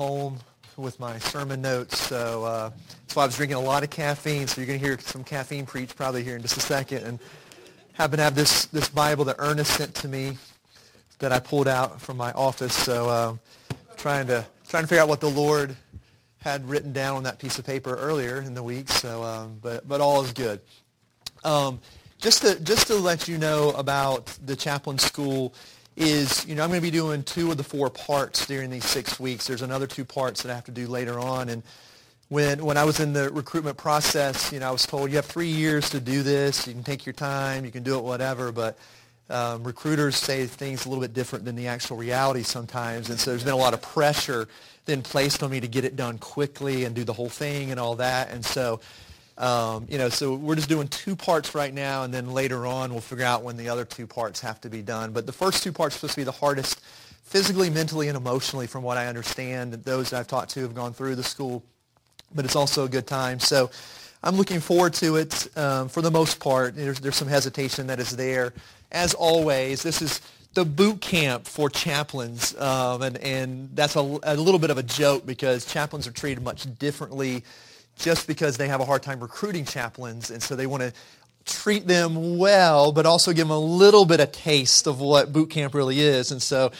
home with my sermon notes. So uh, that's why I was drinking a lot of caffeine. So you're going to hear some caffeine preach probably here in just a second. And happen to have this, this Bible that Ernest sent to me that I pulled out from my office. So uh, trying to trying to figure out what the Lord had written down on that piece of paper earlier in the week. So, um, but but all is good. Um, just to just to let you know about the chaplain school is, you know, I'm going to be doing two of the four parts during these six weeks. There's another two parts that I have to do later on. And when, when I was in the recruitment process, you know, I was told you have three years to do this. You can take your time. You can do it whatever. But um, recruiters say things a little bit different than the actual reality sometimes. And so there's been a lot of pressure then placed on me to get it done quickly and do the whole thing and all that. And so um, you know, so we're just doing two parts right now, and then later on we'll figure out when the other two parts have to be done. But the first two parts are supposed to be the hardest physically, mentally, and emotionally from what I understand. Those that I've talked to have gone through the school, but it's also a good time. So I'm looking forward to it um, for the most part. There's, there's some hesitation that is there. As always, this is the boot camp for chaplains, um, and, and that's a, a little bit of a joke because chaplains are treated much differently just because they have a hard time recruiting chaplains, and so they want to treat them well, but also give them a little bit of taste of what boot camp really is. And so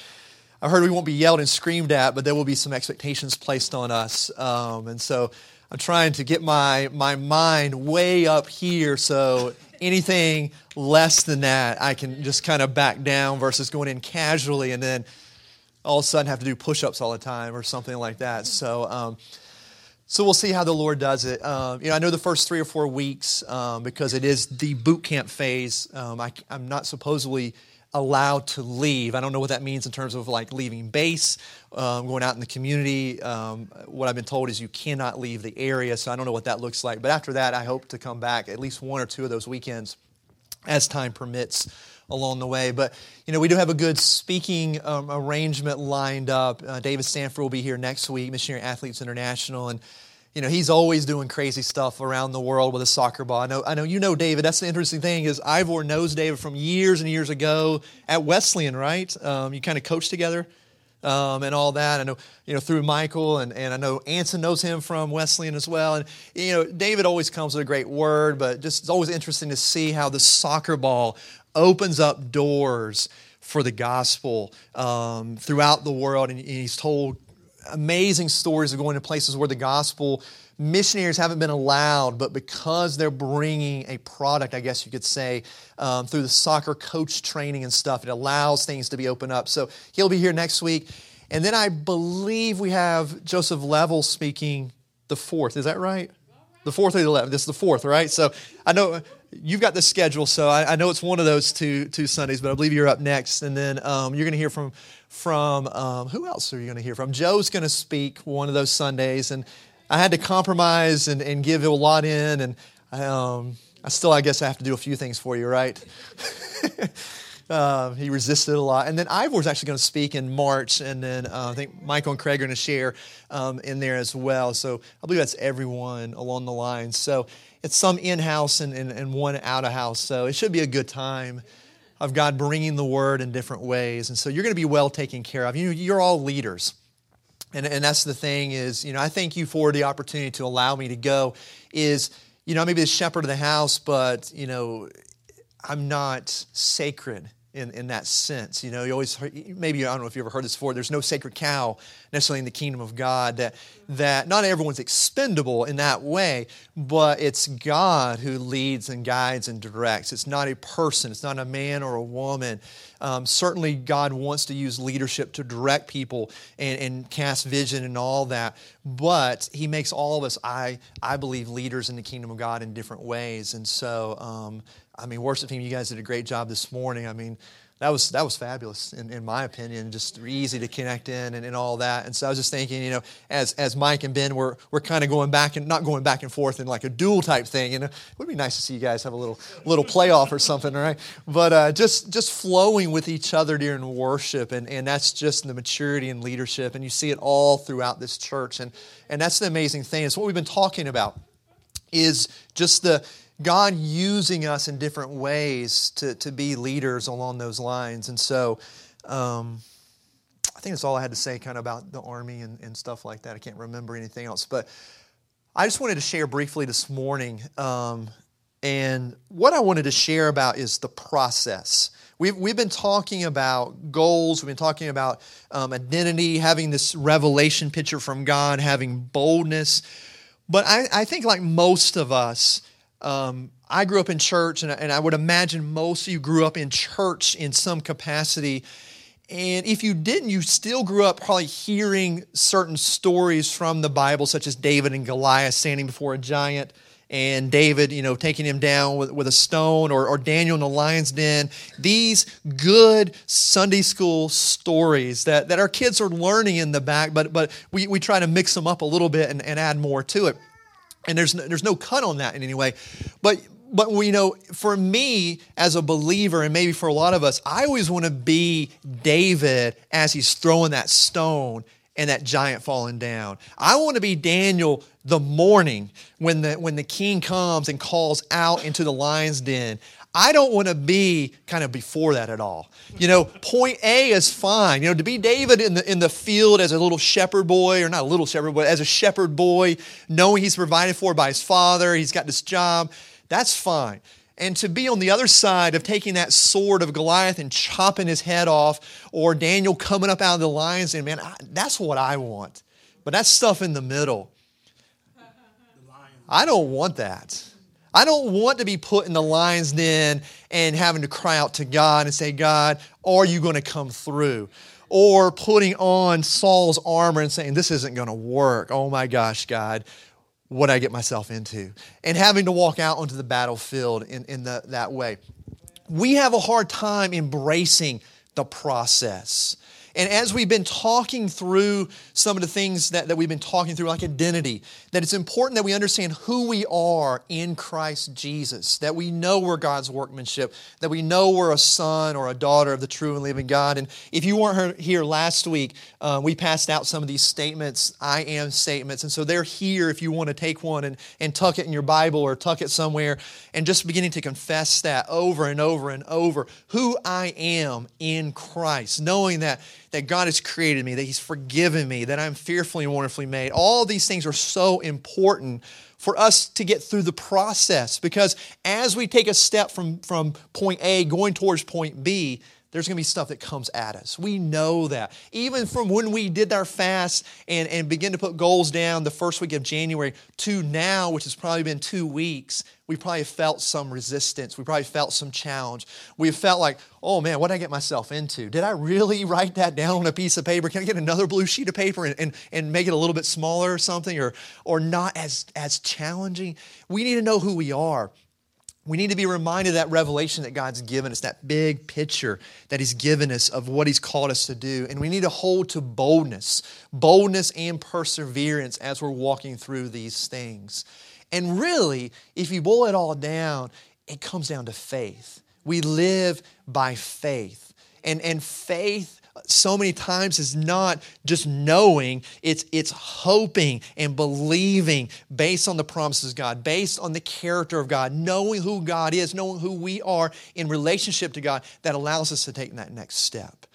I heard we won't be yelled and screamed at, but there will be some expectations placed on us. Um, and so I'm trying to get my, my mind way up here so anything less than that, I can just kind of back down versus going in casually and then all of a sudden have to do push-ups all the time or something like that. So um, so we'll see how the Lord does it. Um, you know, I know the first three or four weeks um, because it is the boot camp phase. Um, I, am not supposedly allowed to leave. I don't know what that means in terms of like leaving base, um, going out in the community. Um, what I've been told is you cannot leave the area, so I don't know what that looks like. But after that, I hope to come back at least one or two of those weekends as time permits along the way. But, you know, we do have a good speaking um, arrangement lined up. Uh, David Stanford will be here next week, Missionary Athletes International. And, you know, he's always doing crazy stuff around the world with a soccer ball. I know, I know you know David. That's the interesting thing is Ivor knows David from years and years ago at Wesleyan, right? Um, you kind of coached together um, and all that. I know, you know, through Michael, and, and I know Anson knows him from Wesleyan as well. And, you know, David always comes with a great word, but just it's always interesting to see how the soccer ball opens up doors for the gospel um, throughout the world. And he's told amazing stories of going to places where the gospel missionaries haven't been allowed, but because they're bringing a product, I guess you could say, um, through the soccer coach training and stuff, it allows things to be opened up. So he'll be here next week. And then I believe we have Joseph Level speaking the fourth. Is that right? The fourth or the eleventh. This is the fourth, right? So I know you've got the schedule, so I, I, know it's one of those two two Sundays, but I believe you're up next, and then um, you're going to hear from from um, who else are you going to hear from? Joe's going to speak one of those Sundays, and I had to compromise and, and give a lot in, and um, I still, I guess, I have to do a few things for you, right? Uh, he resisted a lot. And then Ivor's actually going to speak in March, and then uh, I think Michael and Craig are going to share um, in there as well. So I believe that's everyone along the line. So it's some in house and, and, and one out of house. So it should be a good time of God bringing the word in different ways. And so you're going to be well taken care of. You, you're all leaders. And, and that's the thing is, you know, I thank you for the opportunity to allow me to go is, you know, maybe the shepherd of the house, but, you know, I'm not sacred in, in that sense. You know, you always heard, maybe I don't know if you ever heard this before. There's no sacred cow necessarily in the kingdom of God. That that not everyone's expendable in that way, but it's God who leads and guides and directs. It's not a person. It's not a man or a woman. Um, certainly, God wants to use leadership to direct people and, and cast vision and all that. But He makes all of us, I I believe, leaders in the kingdom of God in different ways. And so. Um, I mean, worship team, you guys did a great job this morning. I mean, that was that was fabulous in, in my opinion just easy to connect in and, and all that. And so i was just thinking you know as as mike and ben were, were kind of going back and not going back and forth in like a duel type thing you know it would be nice to see you guys have a little little playoff or something right? But uh, just just flowing with each other during worship and and that's just the maturity and leadership and you see it all throughout this church. And and that's the amazing thing it's what we've been talking about is just the God using us in different ways to, to be leaders along those lines. And so, um, I think that's all I had to say kind of about the Army and, and stuff like that. I can't remember anything else. But I just wanted to share briefly this morning. Um, and what I wanted to share about is the process. We've, we've been talking about goals, we've been talking about um, identity, having this revelation picture from God, having boldness. But I, I think, like most of us, um, I grew up in church, and, and I would imagine most of you grew up in church in some capacity. And if you didn't, you still grew up probably hearing certain stories from the Bible, such as David and Goliath standing before a giant and David, you know, taking him down with, with a stone, or, or Daniel in the lion's den. These good Sunday school stories that, that our kids are learning in the back, but, but we, we try to mix them up a little bit and, and add more to it. And there's no, there's no cut on that in any way. But but you know, for me as a believer, and maybe for a lot of us, I always want to be David as he's throwing that stone and that giant falling down. I want to be Daniel the morning when the, when the king comes and calls out into the lion's den. I don't want to be kind of before that at all. You know, point A is fine. You know, to be David in the, in the field as a little shepherd boy, or not a little shepherd boy, as a shepherd boy, knowing he's provided for by his father, he's got this job, that's fine. And to be on the other side of taking that sword of Goliath and chopping his head off, or Daniel coming up out of the lion's den, man, I, that's what I want. But that's stuff in the middle. I don't want that. I don't want to be put in the lion's den and having to cry out to God and say, God, are you going to come through? Or putting on Saul's armor and saying, This isn't going to work. Oh my gosh, God, what I get myself into? And having to walk out onto the battlefield in, in the, that way. We have a hard time embracing the process. And as we've been talking through some of the things that, that we've been talking through, like identity, that it's important that we understand who we are in Christ Jesus, that we know we're God's workmanship, that we know we're a son or a daughter of the true and living God. And if you weren't here last week, uh, we passed out some of these statements, I am statements. And so they're here if you want to take one and, and tuck it in your Bible or tuck it somewhere and just beginning to confess that over and over and over who I am in Christ, knowing that that God has created me, that He's forgiven me, that I'm fearfully and wonderfully made. All these things are so important for us to get through the process because as we take a step from, from point A going towards point B, there's going to be stuff that comes at us. We know that. Even from when we did our fast and, and begin to put goals down the first week of January to now, which has probably been two weeks, we probably felt some resistance. We probably felt some challenge. We felt like, oh man, what did I get myself into? Did I really write that down on a piece of paper? Can I get another blue sheet of paper and, and, and make it a little bit smaller or something or, or not as, as challenging? We need to know who we are. We need to be reminded of that revelation that God's given us, that big picture that He's given us of what He's called us to do. And we need to hold to boldness, boldness and perseverance as we're walking through these things. And really, if you boil it all down, it comes down to faith. We live by faith. And, and faith so many times is not just knowing, it's, it's hoping and believing based on the promises of God, based on the character of God, knowing who God is, knowing who we are in relationship to God that allows us to take that next step.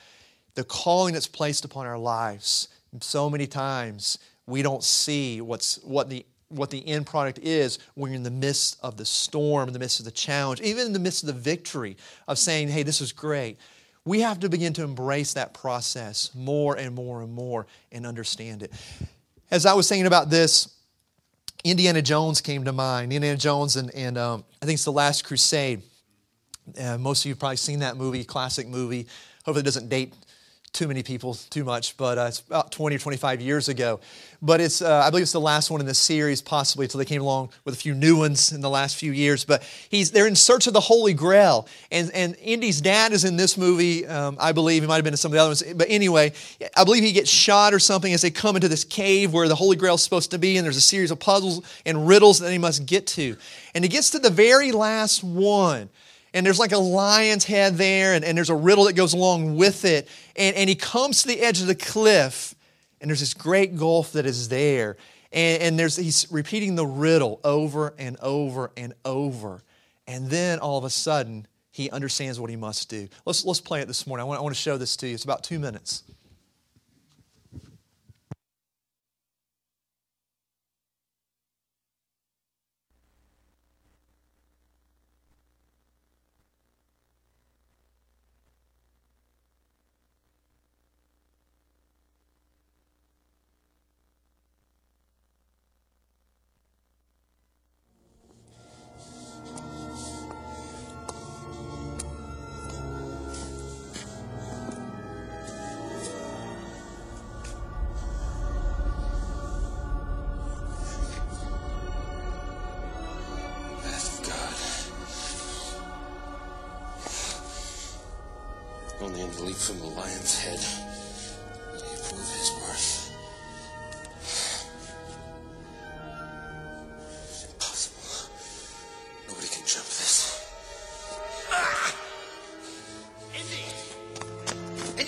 The calling that's placed upon our lives, so many times we don't see what's, what the what the end product is when you're in the midst of the storm, in the midst of the challenge, even in the midst of the victory of saying, hey, this is great we have to begin to embrace that process more and more and more and understand it. As I was thinking about this, Indiana Jones came to mind. Indiana Jones and, and um, I think it's The Last Crusade. Uh, most of you have probably seen that movie, classic movie. Hopefully, it doesn't date too many people too much, but uh, it's about 20 or 25 years ago. But it's, uh, I believe it's the last one in the series, possibly, until they came along with a few new ones in the last few years. But he's, they're in search of the Holy Grail. And, and Indy's dad is in this movie, um, I believe. He might have been in some of the other ones. But anyway, I believe he gets shot or something as they come into this cave where the Holy Grail is supposed to be. And there's a series of puzzles and riddles that he must get to. And he gets to the very last one and there's like a lion's head there, and, and there's a riddle that goes along with it. And, and he comes to the edge of the cliff, and there's this great gulf that is there. And, and there's, he's repeating the riddle over and over and over. And then all of a sudden, he understands what he must do. Let's, let's play it this morning. I want, I want to show this to you. It's about two minutes.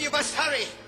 You must hurry!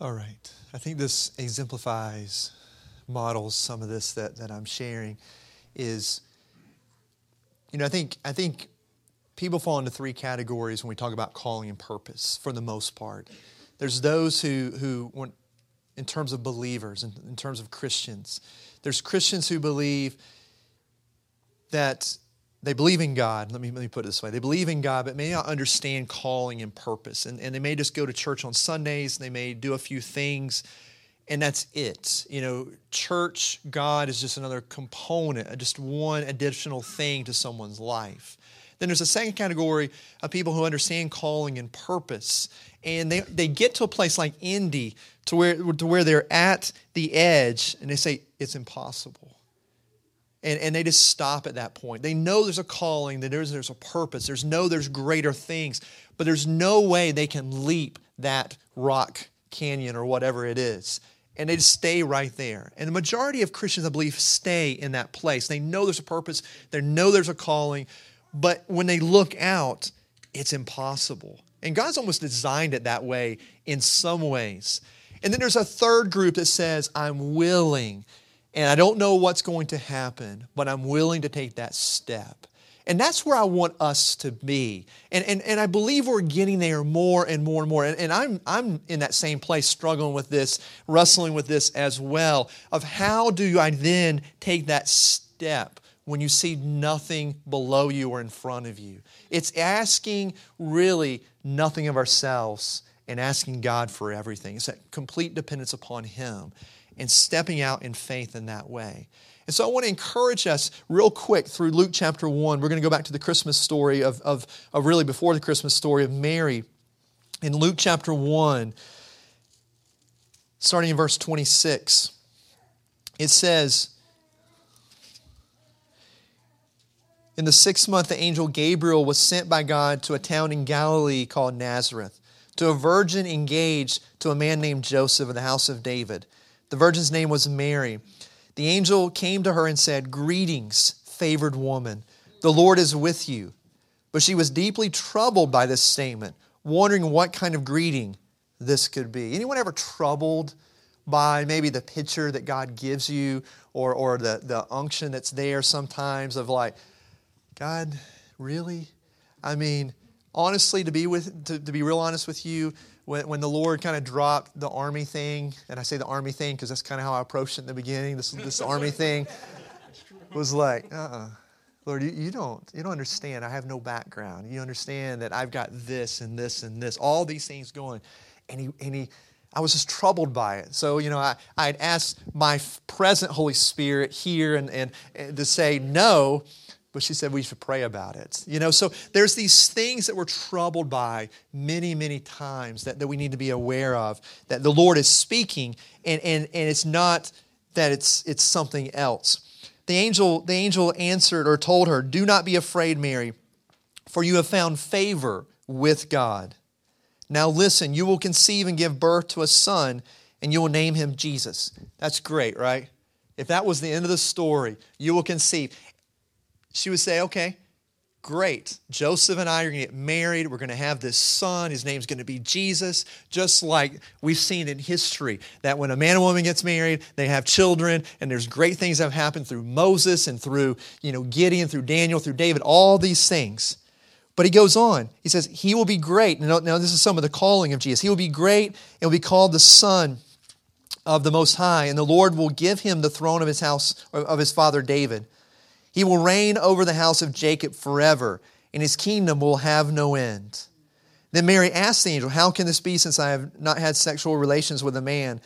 All right. I think this exemplifies, models some of this that, that I'm sharing is, you know, I think, I think people fall into three categories when we talk about calling and purpose for the most part. There's those who, who when, in terms of believers, in, in terms of Christians, there's Christians who believe that they believe in God. Let me, let me put it this way. They believe in God, but may not understand calling and purpose. And, and they may just go to church on Sundays, they may do a few things, and that's it. You know, church, God is just another component, uh, just one additional thing to someone's life. Then there's a second category of people who understand calling and purpose. And they, they get to a place like Indy to where, to where they're at the edge and they say, it's impossible. And, and they just stop at that point. They know there's a calling, that there's, there's a purpose. There's no there's greater things, but there's no way they can leap that rock canyon or whatever it is. And they just stay right there. And the majority of Christians, I believe, stay in that place. They know there's a purpose, they know there's a calling, but when they look out, it's impossible. And God's almost designed it that way in some ways. And then there's a third group that says, I'm willing and I don't know what's going to happen, but I'm willing to take that step. And that's where I want us to be. And, and, and I believe we're getting there more and more and more. And, and I'm, I'm in that same place, struggling with this, wrestling with this as well, of how do I then take that step when you see nothing below you or in front of you? It's asking really nothing of ourselves and asking God for everything. It's that complete dependence upon Him and stepping out in faith in that way. And so I want to encourage us real quick through Luke chapter 1. We're going to go back to the Christmas story of, of, of really before the Christmas story of Mary. In Luke chapter 1, starting in verse 26, it says, In the sixth month, the angel Gabriel was sent by God to a town in Galilee called Nazareth, to a virgin engaged to a man named Joseph of the house of David. The virgin's name was Mary. The angel came to her and said, Greetings, favored woman. The Lord is with you. But she was deeply troubled by this statement, wondering what kind of greeting this could be. Anyone ever troubled by maybe the picture that God gives you or, or the, the unction that's there sometimes of like, God, really? I mean, honestly, to be with to, to be real honest with you, when, when the Lord kind of dropped the army thing, and I say the army thing because that's kind of how I approached it in the beginning. This this army thing was like, uh, uh Lord, you, you don't you don't understand. I have no background. You understand that I've got this and this and this, all these things going, and he and he. I was just troubled by it. So, you know, I, I'd asked my present Holy Spirit here and, and, and to say no, but she said we should pray about it. You know, so there's these things that we're troubled by many, many times that, that we need to be aware of, that the Lord is speaking, and, and, and it's not that it's, it's something else. The angel, the angel answered or told her, Do not be afraid, Mary, for you have found favor with God. Now listen, you will conceive and give birth to a son, and you will name him Jesus. That's great, right? If that was the end of the story, you will conceive. She would say, okay, great. Joseph and I are going to get married. We're going to have this son. His name's going to be Jesus. Just like we've seen in history that when a man and woman gets married, they have children, and there's great things that have happened through Moses and through, you know, Gideon, through Daniel, through David, all these things. But he goes on. He says, He will be great. Now, now this is some of the calling of Jesus. He will be great and will be called the Son of the Most High, and the Lord will give him the throne of his house, of his father David. He will reign over the house of Jacob forever, and his kingdom will have no end. Then Mary asked the angel, How can this be since I have not had sexual relations with a man?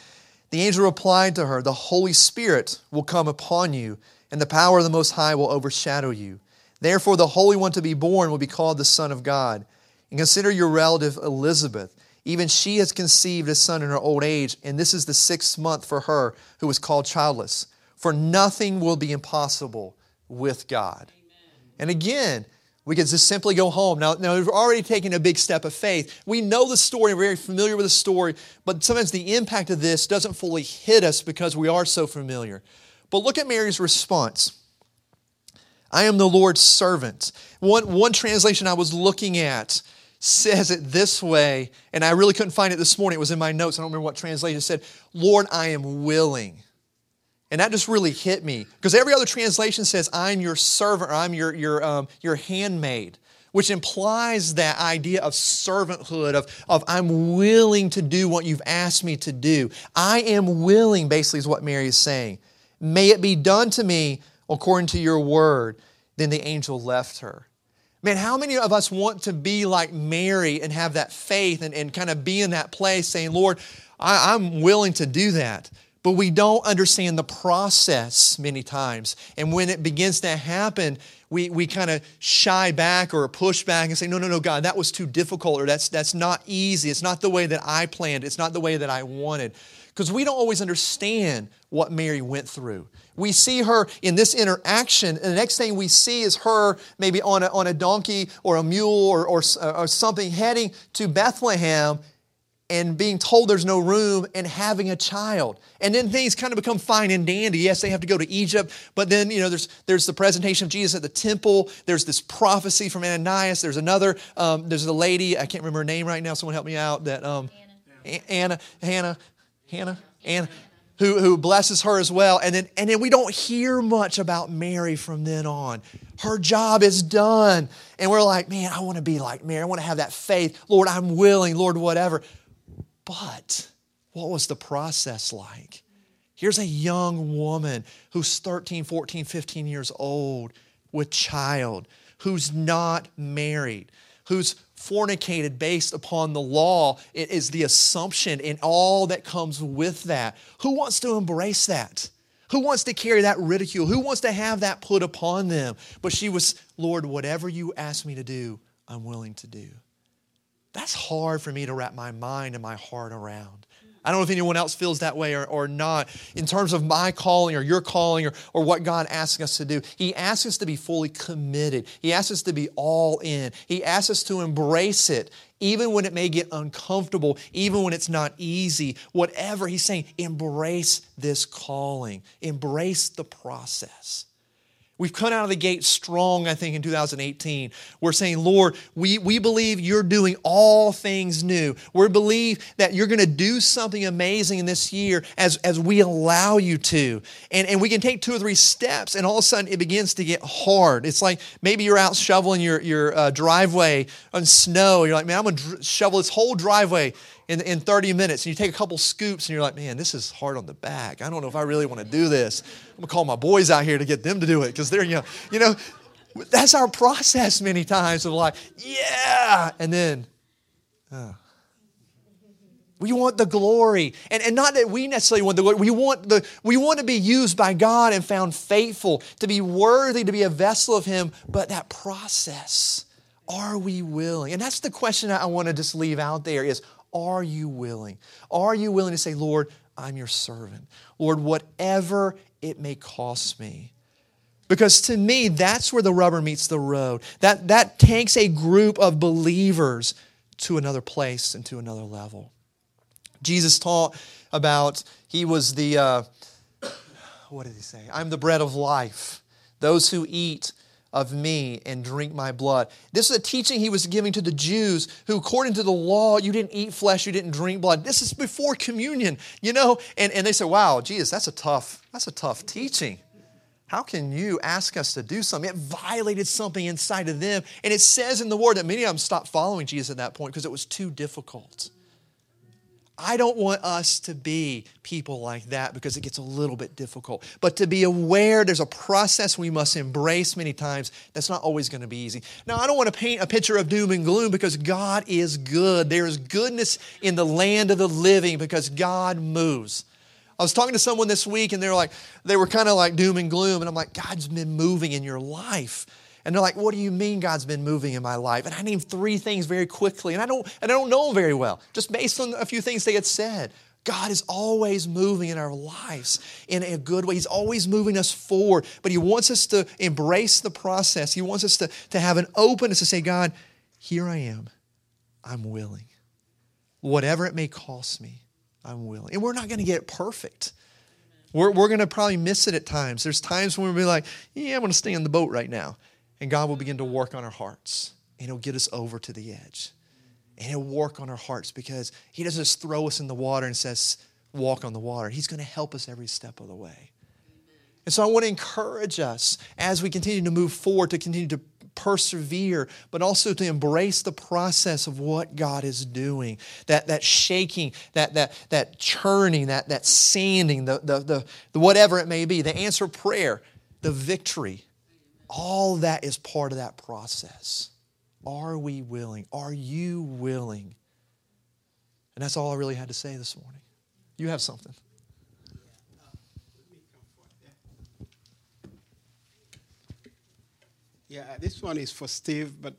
The angel replied to her, The Holy Spirit will come upon you, and the power of the Most High will overshadow you. Therefore, the Holy One to be born will be called the Son of God. And consider your relative Elizabeth. Even she has conceived a son in her old age, and this is the sixth month for her who was called childless. For nothing will be impossible with God. And again, we could just simply go home. Now, now, we've already taken a big step of faith. We know the story, we're very familiar with the story, but sometimes the impact of this doesn't fully hit us because we are so familiar. But look at Mary's response. I am the Lord's servant. One, one translation I was looking at says it this way, and I really couldn't find it this morning. It was in my notes. I don't remember what translation said. Lord, I am willing. And that just really hit me because every other translation says, I'm your servant or I'm your, your, um, your handmaid, which implies that idea of servanthood, of, of I'm willing to do what you've asked me to do. I am willing, basically, is what Mary is saying. May it be done to me according to your word. Then the angel left her. Man, how many of us want to be like Mary and have that faith and, and kind of be in that place saying, Lord, I, I'm willing to do that? But we don't understand the process many times. And when it begins to happen, we, we kind of shy back or push back and say, no, no, no, God, that was too difficult or that's, that's not easy. It's not the way that I planned. It's not the way that I wanted. Because we don't always understand what Mary went through. We see her in this interaction, and the next thing we see is her maybe on a, on a donkey or a mule or, or, or something heading to Bethlehem and being told there's no room and having a child. And then things kind of become fine and dandy. Yes, they have to go to Egypt, but then, you know, there's, there's the presentation of Jesus at the temple. There's this prophecy from Ananias. There's another, um, there's a lady, I can't remember her name right now. Someone help me out. That um, Anna, Anna, Hannah, Hannah, Anna who, who blesses her as well. And then, and then we don't hear much about Mary from then on. Her job is done. And we're like, man, I want to be like Mary. I want to have that faith. Lord, I'm willing. Lord, whatever. But what was the process like? Here's a young woman who's 13, 14, 15 years old with child, who's not married, who's fornicated based upon the law. It is the assumption and all that comes with that. Who wants to embrace that? Who wants to carry that ridicule? Who wants to have that put upon them? But she was, Lord, whatever you ask me to do, I'm willing to do. That's hard for me to wrap my mind and my heart around. I don't know if anyone else feels that way or, or not. In terms of my calling or your calling or, or what God asks us to do, He asks us to be fully committed. He asks us to be all in. He asks us to embrace it, even when it may get uncomfortable, even when it's not easy. Whatever He's saying, embrace this calling, embrace the process. We've come out of the gate strong, I think, in 2018. We're saying, Lord, we, we believe you're doing all things new. We believe that you're going to do something amazing in this year as, as we allow you to. And, and we can take two or three steps, and all of a sudden it begins to get hard. It's like maybe you're out shoveling your, your uh, driveway on snow. You're like, man, I'm going to dr- shovel this whole driveway in, in 30 minutes and you take a couple scoops and you're like, man, this is hard on the back. I don't know if I really want to do this. I'm going to call my boys out here to get them to do it because they're, you know, you know, that's our process many times of like, yeah. And then. We want the glory. And, and not that we necessarily want the glory. We want, the, we want to be used by God and found faithful, to be worthy to be a vessel of Him. But that process, are we willing? And that's the question I want to just leave out there is, are you willing? Are you willing to say, Lord, I'm your servant? Lord, whatever it may cost me. Because to me, that's where the rubber meets the road. That, that takes a group of believers to another place and to another level. Jesus taught about, he was the, uh, what did he say? I'm the bread of life. Those who eat of me and drink my blood. This is a teaching he was giving to the Jews who, according to the law, you didn't eat flesh, you didn't drink blood. This is before communion, you know? And, and they said, wow, Jesus, that's a tough, that's a tough teaching. How can you ask us to do something? It violated something inside of them. And it says in the word that many of them stopped following Jesus at that point because it was too difficult. I don't want us to be people like that because it gets a little bit difficult. But to be aware there's a process we must embrace many times that's not always going to be easy. Now, I don't want to paint a picture of doom and gloom because God is good. There is goodness in the land of the living because God moves. I was talking to someone this week and they were like, they were kind of like doom and gloom. And I'm like, God's been moving in your life. And they're like, what do you mean God's been moving in my life? And I named three things very quickly. And I don't, and I don't know them very well, just based on a few things they had said. God is always moving in our lives in a good way. He's always moving us forward, but He wants us to embrace the process. He wants us to, to have an openness to say, God, here I am. I'm willing. Whatever it may cost me, I'm willing. And we're not going to get it perfect. We're, we're going to probably miss it at times. There's times when we'll be like, yeah, I'm going to stay in the boat right now. And God will begin to work on our hearts and He'll get us over to the edge. And He'll work on our hearts because He doesn't just throw us in the water and says, walk on the water. He's going to help us every step of the way. And so I want to encourage us as we continue to move forward to continue to persevere, but also to embrace the process of what God is doing. That, that shaking, that, that, that churning, that, that sanding, the, the, the, the whatever it may be, the answer prayer, the victory all that is part of that process. Are we willing? Are you willing? And that's all I really had to say this morning. You have something. Yeah, uh, this one is for Steve, but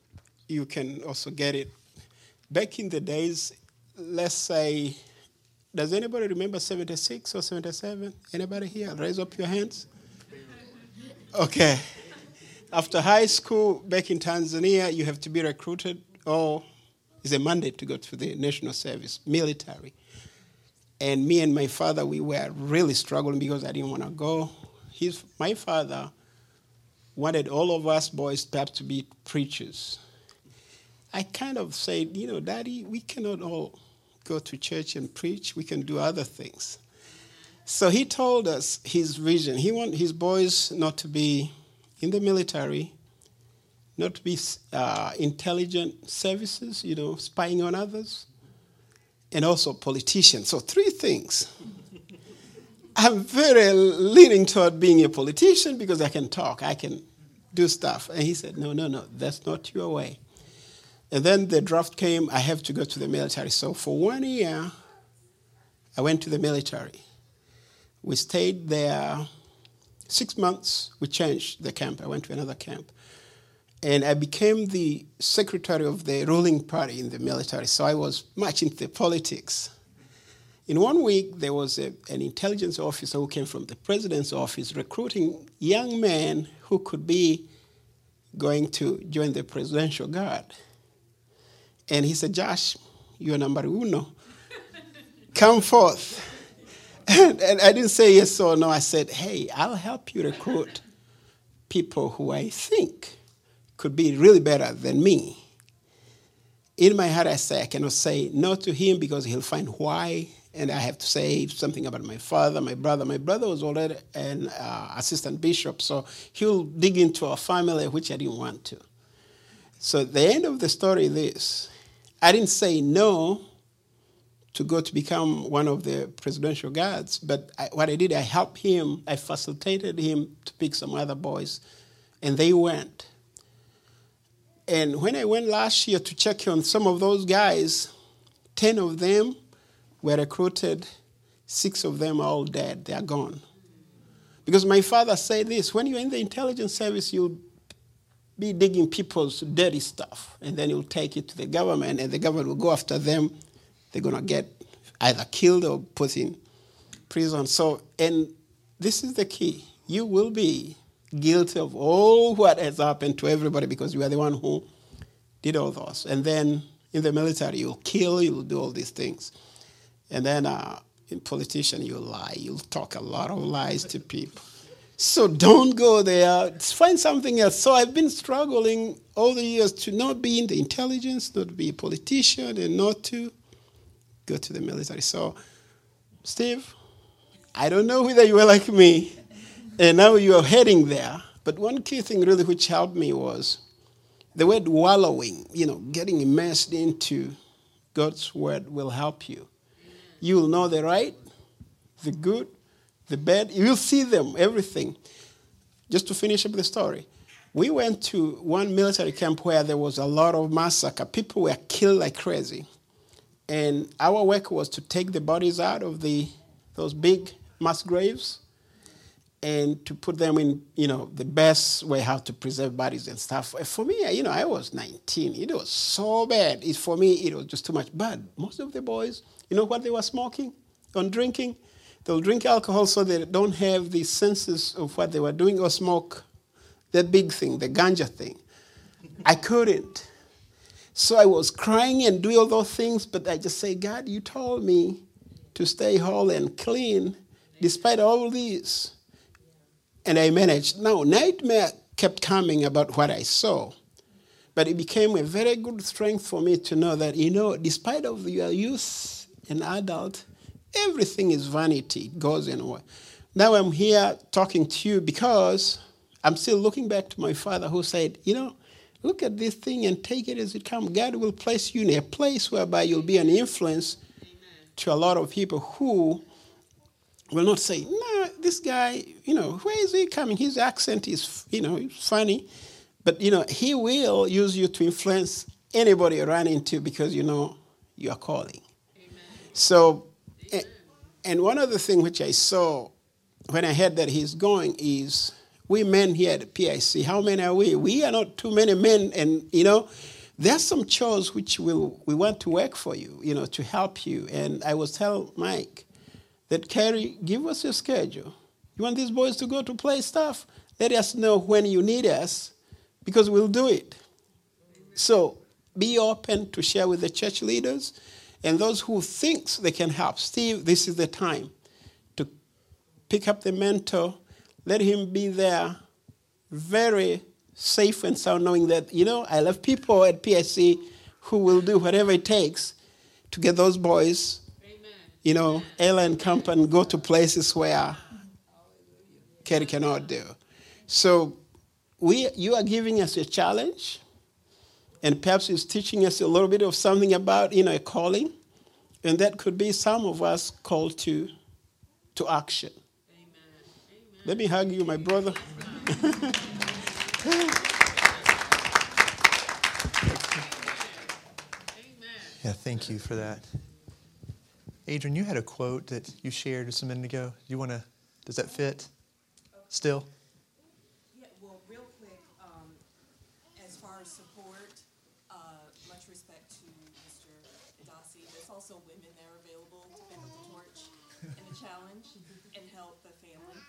you can also get it. Back in the days, let's say, does anybody remember 76 or 77? Anybody here? Raise up your hands. Okay. After high school back in Tanzania, you have to be recruited, or it's a mandate to go to the national service, military. And me and my father, we were really struggling because I didn't want to go. His, my father wanted all of us boys to be preachers. I kind of said, you know, Daddy, we cannot all go to church and preach. We can do other things. So he told us his vision. He wanted his boys not to be in the military, not be uh, intelligent services, you know, spying on others, and also politicians. So, three things. I'm very leaning toward being a politician because I can talk, I can do stuff. And he said, No, no, no, that's not your way. And then the draft came, I have to go to the military. So, for one year, I went to the military. We stayed there six months, we changed the camp. I went to another camp. And I became the secretary of the ruling party in the military. So I was much into politics. In one week, there was a, an intelligence officer who came from the president's office recruiting young men who could be going to join the presidential guard. And he said, Josh, you're number uno. Come forth. And, and, I didn't say yes or no. I said, hey, I'll help you recruit people who I think could be really better than me. In my heart, I say, I cannot say no to him because he'll find why. And I have to say something about my father, my brother. My brother was already an uh, assistant bishop, so he'll dig into our family, which I didn't want to. So the end of the story is this I didn't say no to go to become one of the presidential guards. But I, what I did, I helped him, I facilitated him to pick some other boys, and they went. And when I went last year to check on some of those guys, 10 of them were recruited, six of them are all dead, they are gone. Because my father said this when you're in the intelligence service, you'll be digging people's dirty stuff, and then you'll take it to the government, and the government will go after them they're going to get either killed or put in prison. So, and this is the key. You will be guilty of all what has happened to everybody because you are the one who did all those. And then In the military, you'll kill, you'll do all these things. And then uh, in politician, you lie. You'll talk a lot of lies to people. So don't go there. Find something else. So I've been struggling all the years to not be in the intelligence, not be a politician, and not to go to the military. So, Steve, I don't know whether you were like me, and now you are heading there. But one key thing really which helped me was the word wallowing, you know, getting immersed into God's word will help you. You will know the right, the good, the bad. You will see them, everything. Just to finish up the story, we went to one military camp where there was a lot of massacre. People were killed like crazy. And our work was to take the bodies out of the, those big mass graves and to put them in, you know, the best way how to preserve bodies and stuff. For me, you know, I was 19. It was so bad. It, for me, it was just too much. But most of the boys, you know what they were smoking and drinking? They'll drink alcohol so they don't have the senses of what they were doing or smoke the big thing, the ganja thing. I couldn't. So I was crying and doing all those things, but I just say, God, you told me to stay holy and clean despite all this and I managed. Now, nightmare kept coming about what I saw, but it became a very good strength for me to know that, you know, despite of your youth and adult, everything is vanity, it goes anywhere. Now I'm here talking to you because I'm still looking back to my father who said, you know, look at this thing and take it as it comes. God will place you in a place whereby you'll be an influence Amen. to a lot of people who will not say, no, this guy, you know, where is he coming? His accent is, you know, funny. But, you know, he will use you to influence anybody you run into because you know you are calling. Amen. So, Amen. and one other thing which I saw when I heard that he's going is we men here at the PIC, how many are we? We are not too many men, and, you know, there are some chores which we'll, we want to work for you, you know, to help you. And I was tell Mike, that Carrie, give us your schedule. You want these boys to go to play stuff? Let us know when you need us because we'll do it. So be open to share with the church leaders and those who thinks they can help. Steve, this is the time to pick up the mentor, let him be there very safe and sound, knowing that, you know, I love people at PSC who will do whatever it takes to get those boys you know, airline company go to places where Kerry cannot do. So we, you are giving us a challenge, and perhaps it's teaching us a little bit of something about, you know, a calling, and that could be some of us called to, to action. Amen. Amen. Let me hug you, my brother. yeah, thank you for that. Adrian, you had a quote that you shared just a minute ago. You want to, does that fit still? Yeah, well, real quick, um, as far as support, uh, much respect to Mr. Adasi. There's also women that are available to pick up the torch and the challenge and help the family.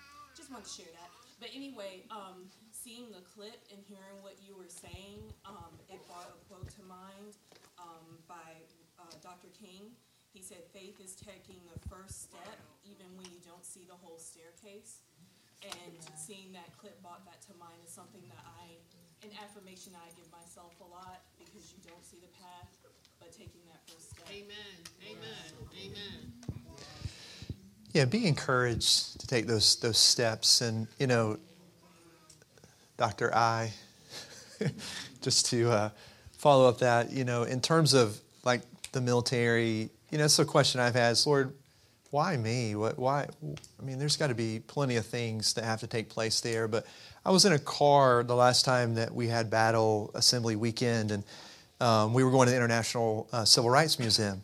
Just want to share that. But anyway, um, seeing the clip and hearing what you were saying, um, it brought a quote to mind um, by uh, Dr. King he said faith is taking the first step even when you don't see the whole staircase. And seeing that clip brought that to mind is something that I, an affirmation I give myself a lot because you don't see the path, but taking that first step. Amen. Amen. Amen. Yeah, be encouraged to take those those steps, and you know, Doctor I, just to uh, follow up that you know, in terms of like the military, you know, it's a question I've had Lord, why me? What, why? I mean, there's got to be plenty of things that have to take place there. But I was in a car the last time that we had Battle Assembly weekend, and um, we were going to the International uh, Civil Rights Museum.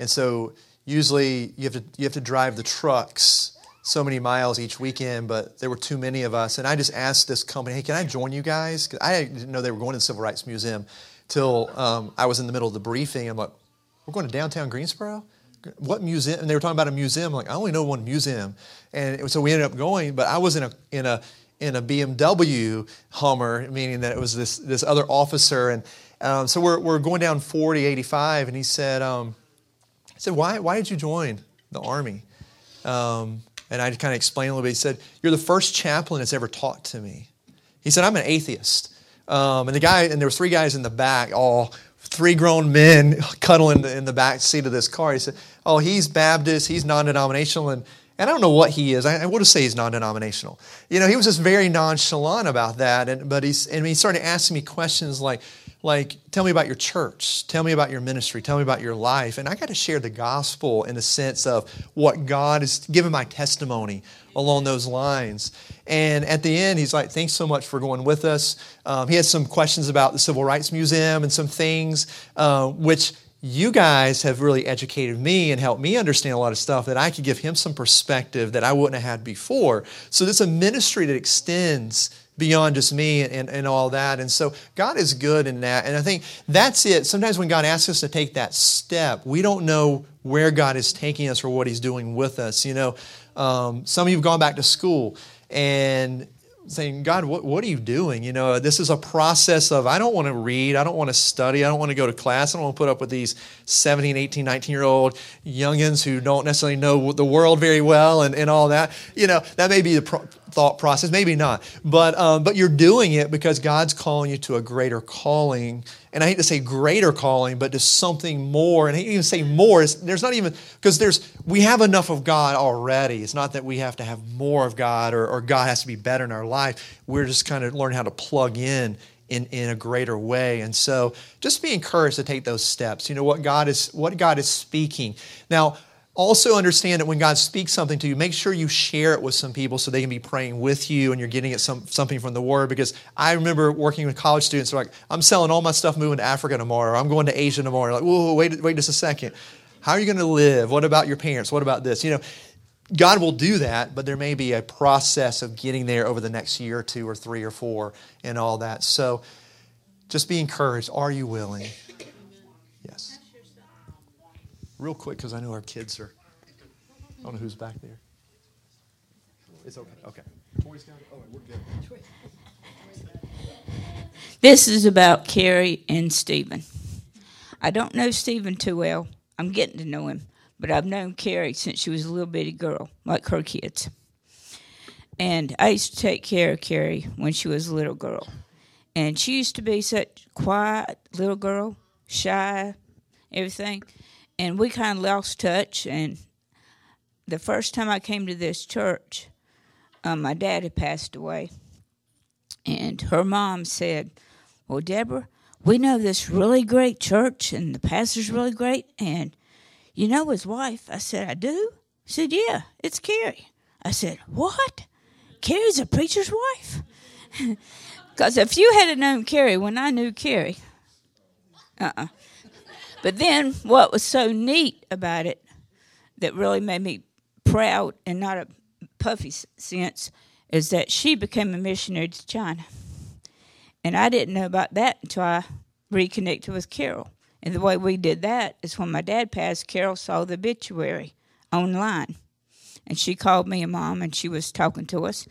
And so usually you have to you have to drive the trucks so many miles each weekend, but there were too many of us. And I just asked this company, "Hey, can I join you guys?" Because I didn't know they were going to the Civil Rights Museum till um, I was in the middle of the briefing. I'm like, we're going to downtown Greensboro? What museum? And they were talking about a museum. I'm like, I only know one museum. And so we ended up going, but I was in a, in a, in a BMW Hummer, meaning that it was this, this other officer. And um, so we're, we're going down 40, 85, and he said, um, I said, why, why did you join the Army? Um, and I kind of explained a little bit. He said, You're the first chaplain that's ever taught to me. He said, I'm an atheist. Um, and the guy, and there were three guys in the back, all three grown men cuddling in the, in the back seat of this car. He said, Oh, he's Baptist, he's non denominational. And, and I don't know what he is. I, I would say he's non denominational. You know, he was just very nonchalant about that. And, but he's, and he started asking me questions like, like, tell me about your church. Tell me about your ministry. Tell me about your life. And I got to share the gospel in the sense of what God has given my testimony along those lines. And at the end, he's like, thanks so much for going with us. Um, he had some questions about the Civil Rights Museum and some things, uh, which you guys have really educated me and helped me understand a lot of stuff that I could give him some perspective that I wouldn't have had before. So it's a ministry that extends beyond just me and, and all that. And so God is good in that. And I think that's it. Sometimes when God asks us to take that step, we don't know where God is taking us or what He's doing with us. You know, um, some of you have gone back to school and saying, God, what, what are you doing? You know, this is a process of, I don't want to read, I don't want to study, I don't want to go to class, I don't want to put up with these 17, 18, 19 year old youngins who don't necessarily know the world very well and, and all that. You know, that may be the pro- thought process, maybe not. But, um, but you're doing it because God's calling you to a greater calling. And I hate to say greater calling, but to something more. And I even say more. There's not even, because there's, we have enough of God already. It's not that we have to have more of God or, or God has to be better in our life. We're just kind of learning how to plug in in, in a greater way. And so just be encouraged to take those steps. You know what God is what God is speaking. Now, also understand that when God speaks something to you, make sure you share it with some people so they can be praying with you and you're getting it some, something from the Word. Because I remember working with college students, like, I'm selling all my stuff moving to Africa tomorrow. I'm going to Asia tomorrow. Like, whoa, wait, wait just a second. How are you going to live? What about your parents? What about this? You know, God will do that, but there may be a process of getting there over the next year or two or three or four and all that. So just be encouraged. Are you willing? Real quick because I know our kids are. I don't know who's back there. It's okay. Okay. Got it. Oh, we're good. This is about Carrie and Stephen. I don't know Stephen too well. I'm getting to know him, but I've known Carrie since she was a little bitty girl, like her kids. And I used to take care of Carrie when she was a little girl. And she used to be such quiet little girl, shy, everything and we kind of lost touch. And the first time I came to this church, um, my dad had passed away, and her mom said, "Well, Deborah, we know this really great church, and the pastor's really great, and you know his wife." I said, "I do." She said, "Yeah, it's Carrie." I said, "What? Carrie's a preacher's wife?" Because if you had known Carrie when I knew Carrie, uh uh-uh. But then what was so neat about it that really made me proud and not a puffy sense is that she became a missionary to China. And I didn't know about that until I reconnected with Carol. And the way we did that is when my dad passed, Carol saw the obituary online. And she called me a mom and she was talking to us.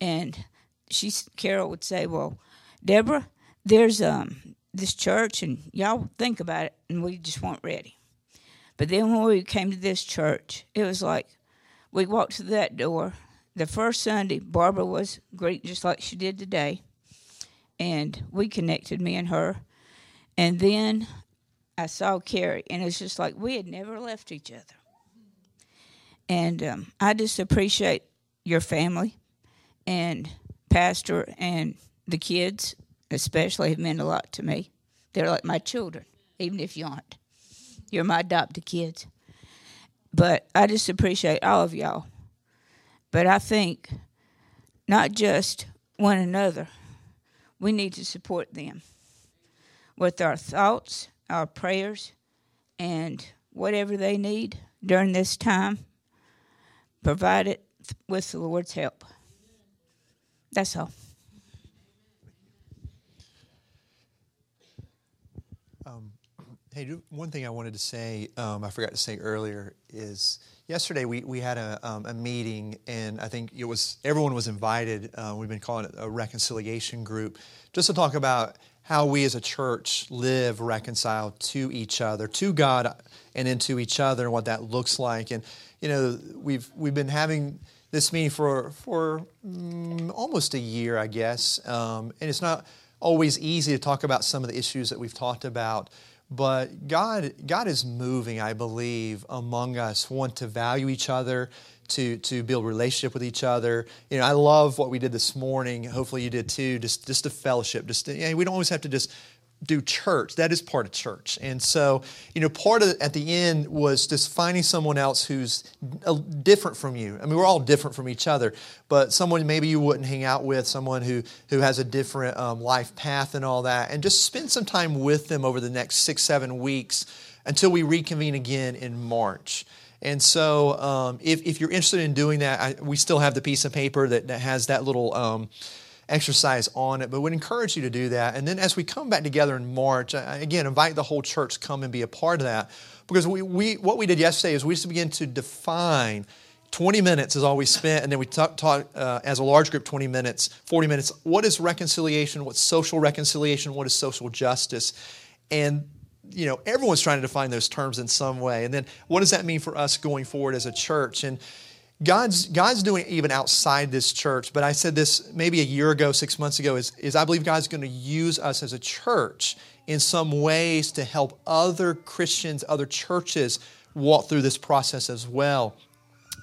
And she Carol would say, Well, Deborah, there's um this church and y'all think about it and we just weren't ready. But then when we came to this church it was like we walked through that door. The first sunday barbara was great just like she did today and we connected me and her. And then i saw carrie and it's just like we had never left each other. And um, i just appreciate your family and pastor and the kids especially have meant a lot to me. They're like my children, even if you aren't. You're my adopted kids. But I just appreciate all of y'all. But I think not just one another, we need to support them with our thoughts, our prayers, and whatever they need during this time, provide it with the Lord's help. That's all. Hey, one thing I wanted to say, um, I forgot to say earlier, is yesterday we, we had a, um, a meeting, and I think it was everyone was invited. Uh, we've been calling it a reconciliation group, just to talk about how we as a church live reconciled to each other, to God, and into each other, and what that looks like. And you know, we've we've been having this meeting for for mm, almost a year, I guess, um, and it's not always easy to talk about some of the issues that we've talked about. But God, God is moving, I believe, among us, want to value each other, to, to build relationship with each other. You know, I love what we did this morning. Hopefully you did too. Just, just a fellowship. Just, you know, we don't always have to just do church. That is part of church. And so, you know, part of at the end was just finding someone else who's different from you. I mean, we're all different from each other, but someone maybe you wouldn't hang out with, someone who who has a different um, life path and all that, and just spend some time with them over the next six, seven weeks until we reconvene again in March. And so, um, if, if you're interested in doing that, I, we still have the piece of paper that, that has that little. Um, exercise on it, but would encourage you to do that. And then as we come back together in March, I, again, invite the whole church come and be a part of that. Because we, we, what we did yesterday is we just began to define 20 minutes is all we spent, and then we talked talk, uh, as a large group 20 minutes, 40 minutes. What is reconciliation? What's social reconciliation? What is social justice? And you know, everyone's trying to define those terms in some way. And then what does that mean for us going forward as a church? And God's, God's doing it even outside this church. But I said this maybe a year ago, six months ago, is, is I believe God's going to use us as a church in some ways to help other Christians, other churches walk through this process as well.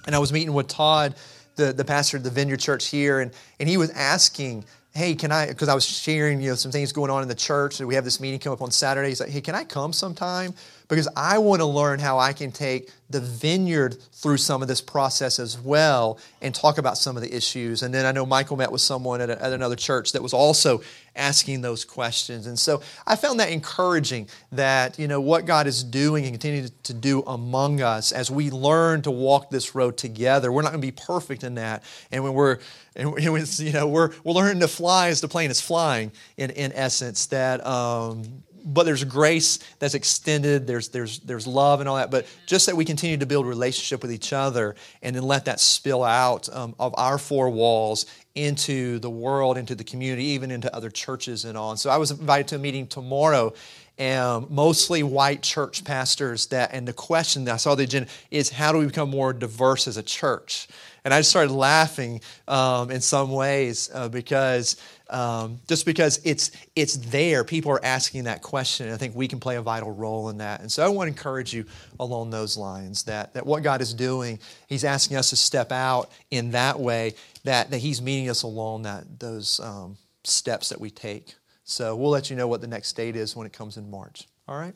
And I was meeting with Todd, the, the pastor of the Vineyard Church here, and, and he was asking, hey, can I, because I was sharing, you know, some things going on in the church, we have this meeting come up on Saturday. He's like, hey, can I come sometime? Because I want to learn how I can take the vineyard through some of this process as well and talk about some of the issues. And then I know Michael met with someone at, a, at, another church that was also asking those questions. And so I found that encouraging that, you know, what God is doing and continuing to do among us as we learn to walk this road together. We're not going to be perfect in that. And when we're, and you know, we're, we're learning to fly as the plane is flying in, in essence, that, um, but there's grace that's extended there's there's there's love and all that but just that we continue to build relationship with each other and then let that spill out um, of our four walls into the world into the community even into other churches and and so i was invited to a meeting tomorrow and mostly white church pastors that and the question that i saw the agenda is how do we become more diverse as a church? And i started laughing um, in some ways uh, because um, just because it's it's there people are asking that question and i think we can play a vital role in that. And so i want to encourage you along those lines that, that what god is doing he's asking us to step out in that way that, that he's meeting us along that those um, steps that we take. So we'll let you know what the next date is when it comes in march. All right?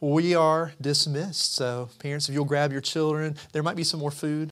We are dismissed. So parents if you'll grab your children there might be some more food